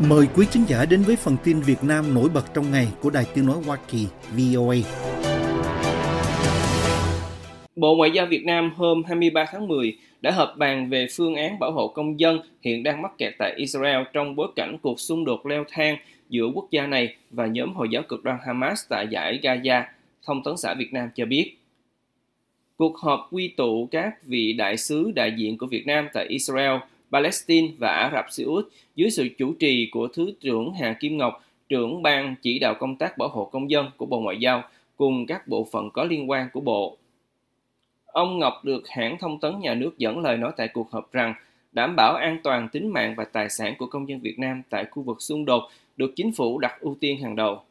Mời quý khán giả đến với phần tin Việt Nam nổi bật trong ngày của Đài Tiếng Nói Hoa Kỳ VOA. Bộ Ngoại giao Việt Nam hôm 23 tháng 10 đã họp bàn về phương án bảo hộ công dân hiện đang mắc kẹt tại Israel trong bối cảnh cuộc xung đột leo thang giữa quốc gia này và nhóm Hồi giáo cực đoan Hamas tại giải Gaza, thông tấn xã Việt Nam cho biết. Cuộc họp quy tụ các vị đại sứ đại diện của Việt Nam tại Israel, Palestine và Ả Rập Xê Út dưới sự chủ trì của Thứ trưởng Hà Kim Ngọc, trưởng ban chỉ đạo công tác bảo hộ công dân của Bộ Ngoại giao cùng các bộ phận có liên quan của Bộ. Ông Ngọc được hãng thông tấn nhà nước dẫn lời nói tại cuộc họp rằng đảm bảo an toàn tính mạng và tài sản của công dân Việt Nam tại khu vực xung đột được chính phủ đặt ưu tiên hàng đầu.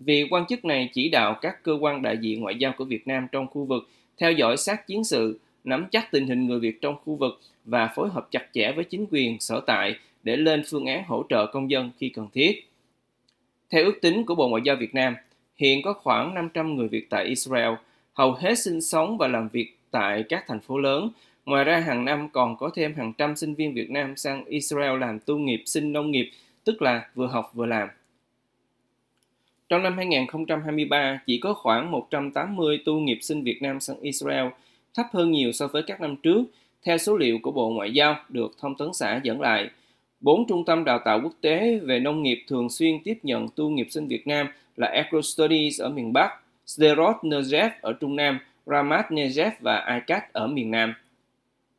Vị quan chức này chỉ đạo các cơ quan đại diện ngoại giao của Việt Nam trong khu vực theo dõi sát chiến sự, nắm chắc tình hình người Việt trong khu vực và phối hợp chặt chẽ với chính quyền sở tại để lên phương án hỗ trợ công dân khi cần thiết. Theo ước tính của Bộ Ngoại giao Việt Nam, hiện có khoảng 500 người Việt tại Israel, hầu hết sinh sống và làm việc tại các thành phố lớn. Ngoài ra hàng năm còn có thêm hàng trăm sinh viên Việt Nam sang Israel làm tu nghiệp sinh nông nghiệp, tức là vừa học vừa làm. Trong năm 2023, chỉ có khoảng 180 tu nghiệp sinh Việt Nam sang Israel, thấp hơn nhiều so với các năm trước, theo số liệu của Bộ Ngoại giao được Thông tấn xã dẫn lại. Bốn trung tâm đào tạo quốc tế về nông nghiệp thường xuyên tiếp nhận tu nghiệp sinh Việt Nam là AgroStudies ở miền Bắc, Sderot Negev ở Trung Nam, Ramat Negev và Aikat ở miền Nam.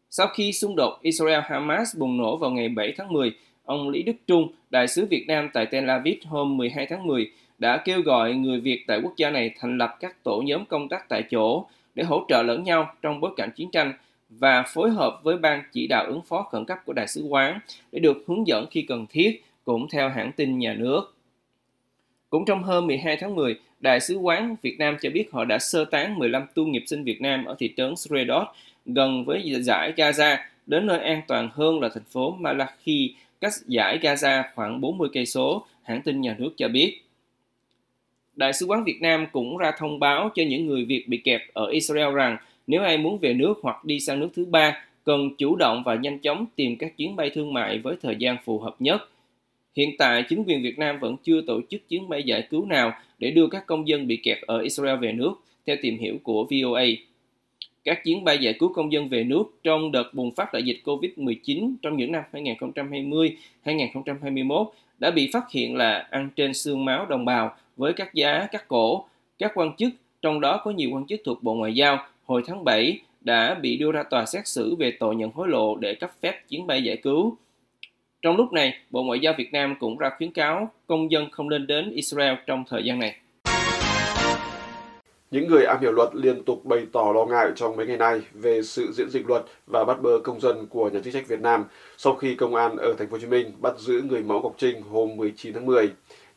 Sau khi xung đột Israel-Hamas bùng nổ vào ngày 7 tháng 10, ông Lý Đức Trung, đại sứ Việt Nam tại Tel Aviv hôm 12 tháng 10, đã kêu gọi người Việt tại quốc gia này thành lập các tổ nhóm công tác tại chỗ để hỗ trợ lẫn nhau trong bối cảnh chiến tranh và phối hợp với ban chỉ đạo ứng phó khẩn cấp của đại sứ quán để được hướng dẫn khi cần thiết, cũng theo hãng tin nhà nước. Cũng trong hôm 12 tháng 10, Đại sứ quán Việt Nam cho biết họ đã sơ tán 15 tu nghiệp sinh Việt Nam ở thị trấn Sredot gần với giải Gaza đến nơi an toàn hơn là thành phố Malachi, cách giải Gaza khoảng 40 cây số, hãng tin nhà nước cho biết. Đại sứ quán Việt Nam cũng ra thông báo cho những người Việt bị kẹt ở Israel rằng nếu ai muốn về nước hoặc đi sang nước thứ ba, cần chủ động và nhanh chóng tìm các chuyến bay thương mại với thời gian phù hợp nhất. Hiện tại, chính quyền Việt Nam vẫn chưa tổ chức chuyến bay giải cứu nào để đưa các công dân bị kẹt ở Israel về nước, theo tìm hiểu của VOA. Các chuyến bay giải cứu công dân về nước trong đợt bùng phát đại dịch COVID-19 trong những năm 2020-2021 đã bị phát hiện là ăn trên xương máu đồng bào với các giá cắt cổ. Các quan chức, trong đó có nhiều quan chức thuộc Bộ Ngoại giao, hồi tháng 7 đã bị đưa ra tòa xét xử về tội nhận hối lộ để cấp phép chuyến bay giải cứu. Trong lúc này, Bộ Ngoại giao Việt Nam cũng ra khuyến cáo công dân không nên đến Israel trong thời gian này. Những người am hiểu luật liên tục bày tỏ lo ngại trong mấy ngày nay về sự diễn dịch luật và bắt bớ công dân của nhà chức trách Việt Nam sau khi công an ở thành phố Hồ Chí Minh bắt giữ người mẫu Ngọc Trinh hôm 19 tháng 10.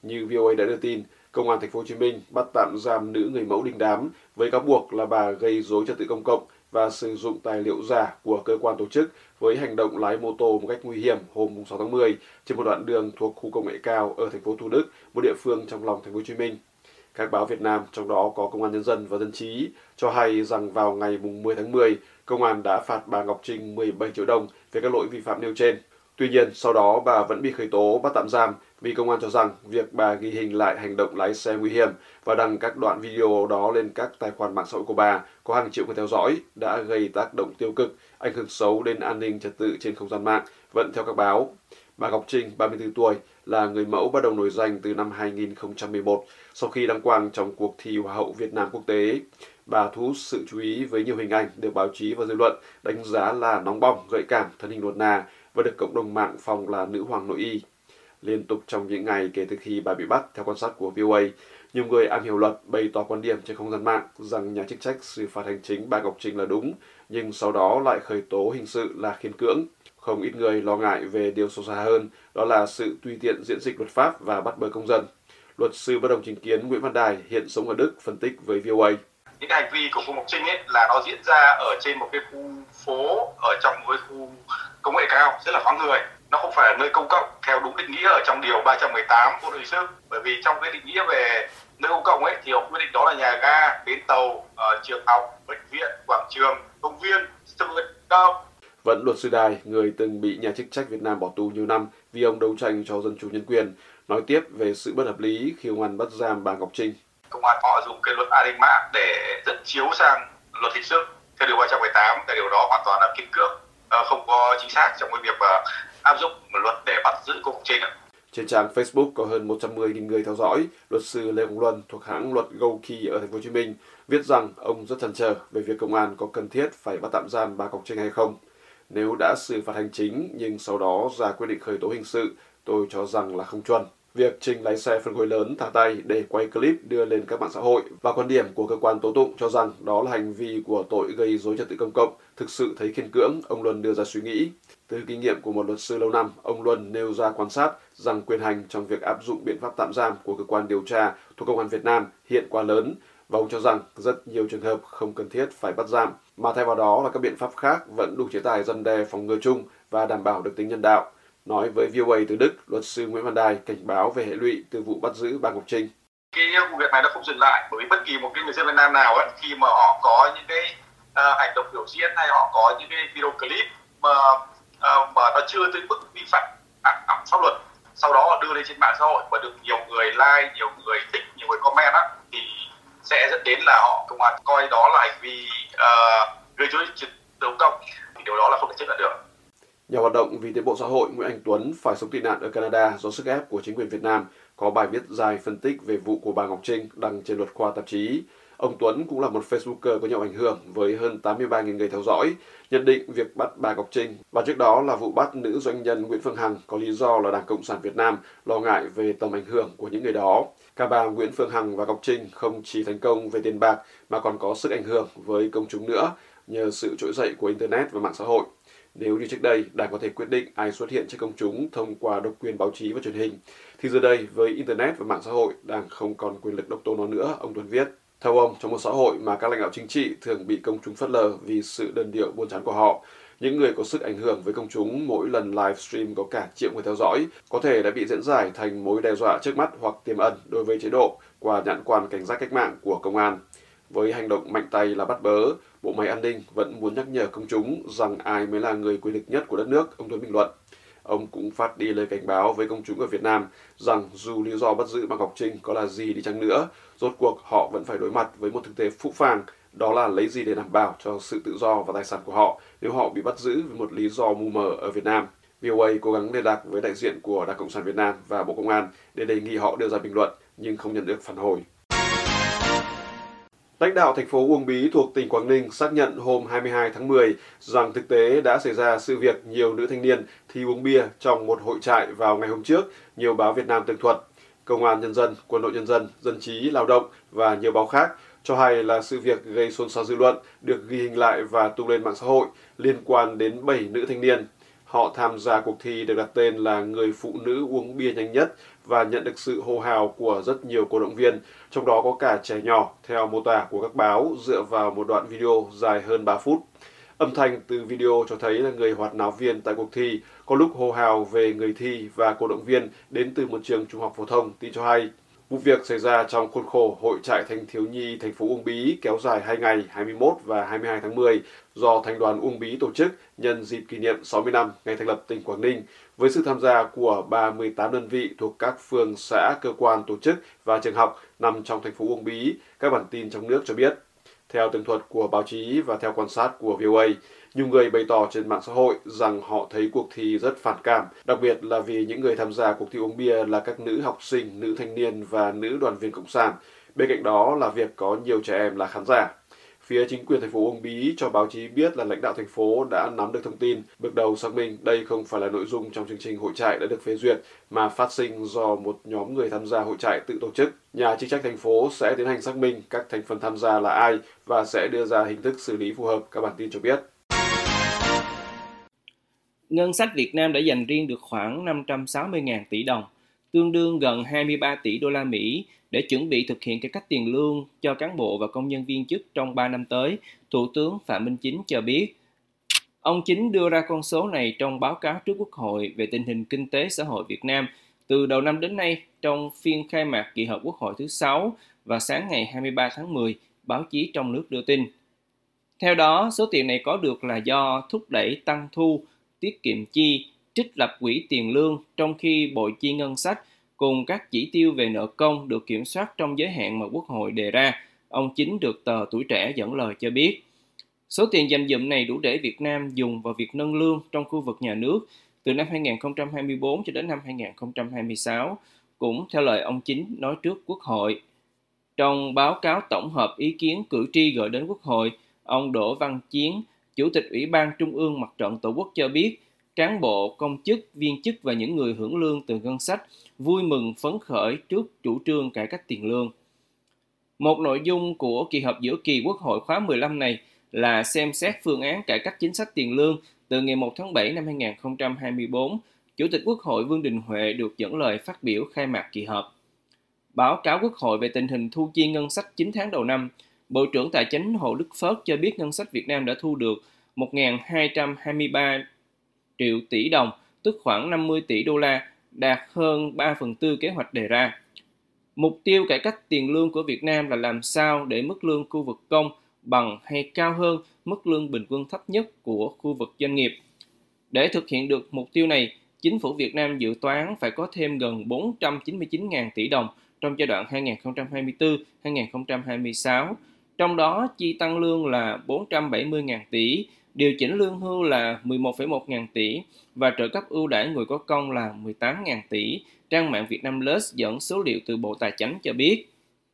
Như VOA đã đưa tin, công an thành phố Hồ Chí Minh bắt tạm giam nữ người mẫu đình đám với cáo buộc là bà gây rối trật tự công cộng và sử dụng tài liệu giả của cơ quan tổ chức với hành động lái mô tô một cách nguy hiểm hôm 6 tháng 10 trên một đoạn đường thuộc khu công nghệ cao ở thành phố Thủ Đức, một địa phương trong lòng thành phố Hồ Chí Minh. Các báo Việt Nam, trong đó có Công an Nhân dân và Dân trí, cho hay rằng vào ngày 10 tháng 10, công an đã phạt bà Ngọc Trinh 17 triệu đồng về các lỗi vi phạm nêu trên. Tuy nhiên, sau đó bà vẫn bị khởi tố bắt tạm giam vì công an cho rằng việc bà ghi hình lại hành động lái xe nguy hiểm và đăng các đoạn video đó lên các tài khoản mạng xã hội của bà có hàng triệu người theo dõi đã gây tác động tiêu cực, ảnh hưởng xấu đến an ninh trật tự trên không gian mạng, vẫn theo các báo. Bà Ngọc Trinh, 34 tuổi, là người mẫu bắt đầu nổi danh từ năm 2011 sau khi đăng quang trong cuộc thi Hoa hậu Việt Nam quốc tế. Bà thu hút sự chú ý với nhiều hình ảnh được báo chí và dư luận đánh giá là nóng bỏng, gợi cảm, thân hình nuột nà và được cộng đồng mạng phong là nữ hoàng nội y. Liên tục trong những ngày kể từ khi bà bị bắt, theo quan sát của VOA, nhiều người am hiểu luật bày tỏ quan điểm trên không gian mạng rằng nhà chức trách xử phạt hành chính bà Ngọc Trinh là đúng, nhưng sau đó lại khởi tố hình sự là khiên cưỡng. Không ít người lo ngại về điều sâu xa hơn, đó là sự tùy tiện diễn dịch luật pháp và bắt bớ công dân. Luật sư bất đồng chính kiến Nguyễn Văn Đài hiện sống ở Đức phân tích với VOA. Những hành vi của cô Ngọc Trinh ấy là nó diễn ra ở trên một cái khu phố ở trong một cái khu công nghệ cao rất là vắng người. Nó không phải là nơi công cộng theo đúng định nghĩa ở trong điều 318 bộ luật hình sự. Bởi vì trong cái định nghĩa về nơi công cộng ấy thì họ quy định đó là nhà ga bến tàu uh, trường học bệnh viện quảng trường công viên sân vận động Vẫn luật sư Đài, người từng bị nhà chức trách Việt Nam bỏ tù nhiều năm vì ông đấu tranh cho dân chủ nhân quyền, nói tiếp về sự bất hợp lý khi ông An bắt giam bà Ngọc Trinh. Công an họ dùng cái luật an ninh mạng để dẫn chiếu sang luật hình sự. Theo điều 318, cái điều đó hoàn toàn là kiên cưỡng, Ờ, không có chính xác trong cái việc áp dụng luật để bắt giữ cô Ngọc Trinh. Trên trang Facebook có hơn 110.000 người theo dõi, luật sư Lê Hồng Luân thuộc hãng luật Gokey ở thành phố Hồ Chí Minh viết rằng ông rất chần chờ về việc công an có cần thiết phải bắt tạm giam bà Ngọc Trinh hay không. Nếu đã xử phạt hành chính nhưng sau đó ra quyết định khởi tố hình sự, tôi cho rằng là không chuẩn. Việc Trinh lái xe phân khối lớn thả tay để quay clip đưa lên các mạng xã hội và quan điểm của cơ quan tố tụng cho rằng đó là hành vi của tội gây dối trật tự công cộng thực sự thấy khiên cưỡng, ông Luân đưa ra suy nghĩ. Từ kinh nghiệm của một luật sư lâu năm, ông Luân nêu ra quan sát rằng quyền hành trong việc áp dụng biện pháp tạm giam của cơ quan điều tra thuộc Công an Việt Nam hiện quá lớn và ông cho rằng rất nhiều trường hợp không cần thiết phải bắt giam, mà thay vào đó là các biện pháp khác vẫn đủ chế tài dân đe phòng ngừa chung và đảm bảo được tính nhân đạo. Nói với VOA từ Đức, luật sư Nguyễn Văn Đài cảnh báo về hệ lụy từ vụ bắt giữ bà Ngọc Trinh. Cái vụ việc này nó không dừng lại bởi vì bất kỳ một cái người dân Việt Nam nào ấy, khi mà họ có những cái uh, hành động biểu diễn hay họ có những cái video clip mà uh, mà nó chưa tới mức vi phạm pháp luật sau đó đưa lên trên mạng xã hội và được nhiều người like nhiều người thích nhiều người comment á thì sẽ dẫn đến là họ công an coi đó là hành vi uh, gây dối trật tự công thì điều đó là không thể chấp nhận được Nhà hoạt động vì tiến bộ xã hội Nguyễn Anh Tuấn phải sống tị nạn ở Canada do sức ép của chính quyền Việt Nam có bài viết dài phân tích về vụ của bà Ngọc Trinh đăng trên luật khoa tạp chí. Ông Tuấn cũng là một Facebooker có nhiều ảnh hưởng với hơn 83.000 người theo dõi, nhận định việc bắt bà Ngọc Trinh và trước đó là vụ bắt nữ doanh nhân Nguyễn Phương Hằng có lý do là Đảng Cộng sản Việt Nam lo ngại về tầm ảnh hưởng của những người đó. Cả bà Nguyễn Phương Hằng và Ngọc Trinh không chỉ thành công về tiền bạc mà còn có sức ảnh hưởng với công chúng nữa nhờ sự trỗi dậy của Internet và mạng xã hội. Nếu như trước đây Đảng có thể quyết định ai xuất hiện trước công chúng thông qua độc quyền báo chí và truyền hình, thì giờ đây với Internet và mạng xã hội Đảng không còn quyền lực độc tôn nó nữa, ông Tuấn viết. Theo ông, trong một xã hội mà các lãnh đạo chính trị thường bị công chúng phớt lờ vì sự đơn điệu buôn chán của họ, những người có sức ảnh hưởng với công chúng mỗi lần livestream có cả triệu người theo dõi có thể đã bị diễn giải thành mối đe dọa trước mắt hoặc tiềm ẩn đối với chế độ qua nhãn quan cảnh giác cách mạng của công an. Với hành động mạnh tay là bắt bớ, bộ máy an ninh vẫn muốn nhắc nhở công chúng rằng ai mới là người quyền lực nhất của đất nước, ông Tuấn bình luận. Ông cũng phát đi lời cảnh báo với công chúng ở Việt Nam rằng dù lý do bắt giữ Mạc Ngọc Trinh có là gì đi chăng nữa, rốt cuộc họ vẫn phải đối mặt với một thực tế phũ phàng, đó là lấy gì để đảm bảo cho sự tự do và tài sản của họ nếu họ bị bắt giữ với một lý do mù mờ ở Việt Nam. VOA cố gắng liên lạc với đại diện của Đảng Cộng sản Việt Nam và Bộ Công an để đề nghị họ đưa ra bình luận nhưng không nhận được phản hồi. Lãnh đạo thành phố Uông Bí thuộc tỉnh Quảng Ninh xác nhận hôm 22 tháng 10 rằng thực tế đã xảy ra sự việc nhiều nữ thanh niên thi uống bia trong một hội trại vào ngày hôm trước, nhiều báo Việt Nam tường thuật. Công an Nhân dân, Quân đội Nhân dân, Dân trí, Lao động và nhiều báo khác cho hay là sự việc gây xôn xao dư luận được ghi hình lại và tung lên mạng xã hội liên quan đến 7 nữ thanh niên. Họ tham gia cuộc thi được đặt tên là người phụ nữ uống bia nhanh nhất và nhận được sự hô hào của rất nhiều cổ động viên, trong đó có cả trẻ nhỏ, theo mô tả của các báo dựa vào một đoạn video dài hơn 3 phút. Âm thanh từ video cho thấy là người hoạt náo viên tại cuộc thi có lúc hô hào về người thi và cổ động viên đến từ một trường trung học phổ thông tin cho hay. Vụ việc xảy ra trong khuôn khổ Hội trại thanh thiếu nhi thành phố Uông Bí kéo dài 2 ngày 21 và 22 tháng 10 do Thành đoàn Uông Bí tổ chức nhân dịp kỷ niệm 60 năm ngày thành lập tỉnh Quảng Ninh với sự tham gia của 38 đơn vị thuộc các phường, xã, cơ quan, tổ chức và trường học nằm trong thành phố Uông Bí, các bản tin trong nước cho biết. Theo tường thuật của báo chí và theo quan sát của VOA, nhiều người bày tỏ trên mạng xã hội rằng họ thấy cuộc thi rất phản cảm, đặc biệt là vì những người tham gia cuộc thi uống bia là các nữ học sinh, nữ thanh niên và nữ đoàn viên cộng sản. Bên cạnh đó là việc có nhiều trẻ em là khán giả. Phía chính quyền thành phố Uông Bí cho báo chí biết là lãnh đạo thành phố đã nắm được thông tin, bước đầu xác minh đây không phải là nội dung trong chương trình hội trại đã được phê duyệt, mà phát sinh do một nhóm người tham gia hội trại tự tổ chức. Nhà chức trách thành phố sẽ tiến hành xác minh các thành phần tham gia là ai và sẽ đưa ra hình thức xử lý phù hợp, các bản tin cho biết. Ngân sách Việt Nam đã dành riêng được khoảng 560.000 tỷ đồng, tương đương gần 23 tỷ đô la Mỹ để chuẩn bị thực hiện cải cách tiền lương cho cán bộ và công nhân viên chức trong 3 năm tới, Thủ tướng Phạm Minh Chính cho biết. Ông Chính đưa ra con số này trong báo cáo trước Quốc hội về tình hình kinh tế xã hội Việt Nam từ đầu năm đến nay trong phiên khai mạc kỳ họp Quốc hội thứ 6 và sáng ngày 23 tháng 10, báo chí trong nước đưa tin. Theo đó, số tiền này có được là do thúc đẩy tăng thu, tiết kiệm chi, trích lập quỹ tiền lương trong khi bộ chi ngân sách cùng các chỉ tiêu về nợ công được kiểm soát trong giới hạn mà Quốc hội đề ra, ông Chính được tờ Tuổi Trẻ dẫn lời cho biết. Số tiền dành dụm này đủ để Việt Nam dùng vào việc nâng lương trong khu vực nhà nước từ năm 2024 cho đến năm 2026, cũng theo lời ông Chính nói trước Quốc hội. Trong báo cáo tổng hợp ý kiến cử tri gửi đến Quốc hội, ông Đỗ Văn Chiến, Chủ tịch Ủy ban Trung ương Mặt trận Tổ quốc cho biết, cán bộ, công chức, viên chức và những người hưởng lương từ ngân sách vui mừng phấn khởi trước chủ trương cải cách tiền lương. Một nội dung của kỳ họp giữa kỳ Quốc hội khóa 15 này là xem xét phương án cải cách chính sách tiền lương từ ngày 1 tháng 7 năm 2024. Chủ tịch Quốc hội Vương Đình Huệ được dẫn lời phát biểu khai mạc kỳ họp. Báo cáo Quốc hội về tình hình thu chi ngân sách 9 tháng đầu năm, Bộ trưởng Tài chính Hồ Đức Phớt cho biết ngân sách Việt Nam đã thu được 1.223 triệu tỷ đồng, tức khoảng 50 tỷ đô la, đạt hơn 3 phần tư kế hoạch đề ra. Mục tiêu cải cách tiền lương của Việt Nam là làm sao để mức lương khu vực công bằng hay cao hơn mức lương bình quân thấp nhất của khu vực doanh nghiệp. Để thực hiện được mục tiêu này, chính phủ Việt Nam dự toán phải có thêm gần 499.000 tỷ đồng trong giai đoạn 2024-2026, trong đó chi tăng lương là 470.000 tỷ, điều chỉnh lương hưu là 11,1 ngàn tỷ và trợ cấp ưu đãi người có công là 18 ngàn tỷ. Trang mạng Việt Nam Plus dẫn số liệu từ Bộ Tài chính cho biết,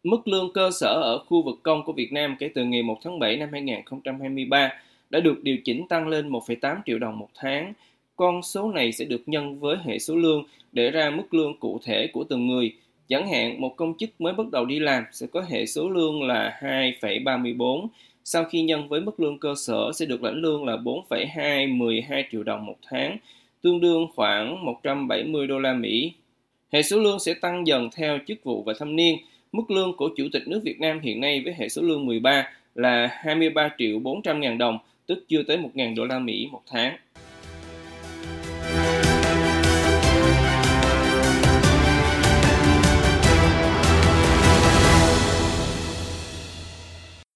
mức lương cơ sở ở khu vực công của Việt Nam kể từ ngày 1 tháng 7 năm 2023 đã được điều chỉnh tăng lên 1,8 triệu đồng một tháng. Con số này sẽ được nhân với hệ số lương để ra mức lương cụ thể của từng người. Chẳng hạn, một công chức mới bắt đầu đi làm sẽ có hệ số lương là 2,34 sau khi nhân với mức lương cơ sở sẽ được lãnh lương là 4,212 triệu đồng một tháng, tương đương khoảng 170 đô la Mỹ. Hệ số lương sẽ tăng dần theo chức vụ và thâm niên. Mức lương của Chủ tịch nước Việt Nam hiện nay với hệ số lương 13 là 23 triệu 400 ngàn đồng, tức chưa tới 1.000 đô la Mỹ một tháng.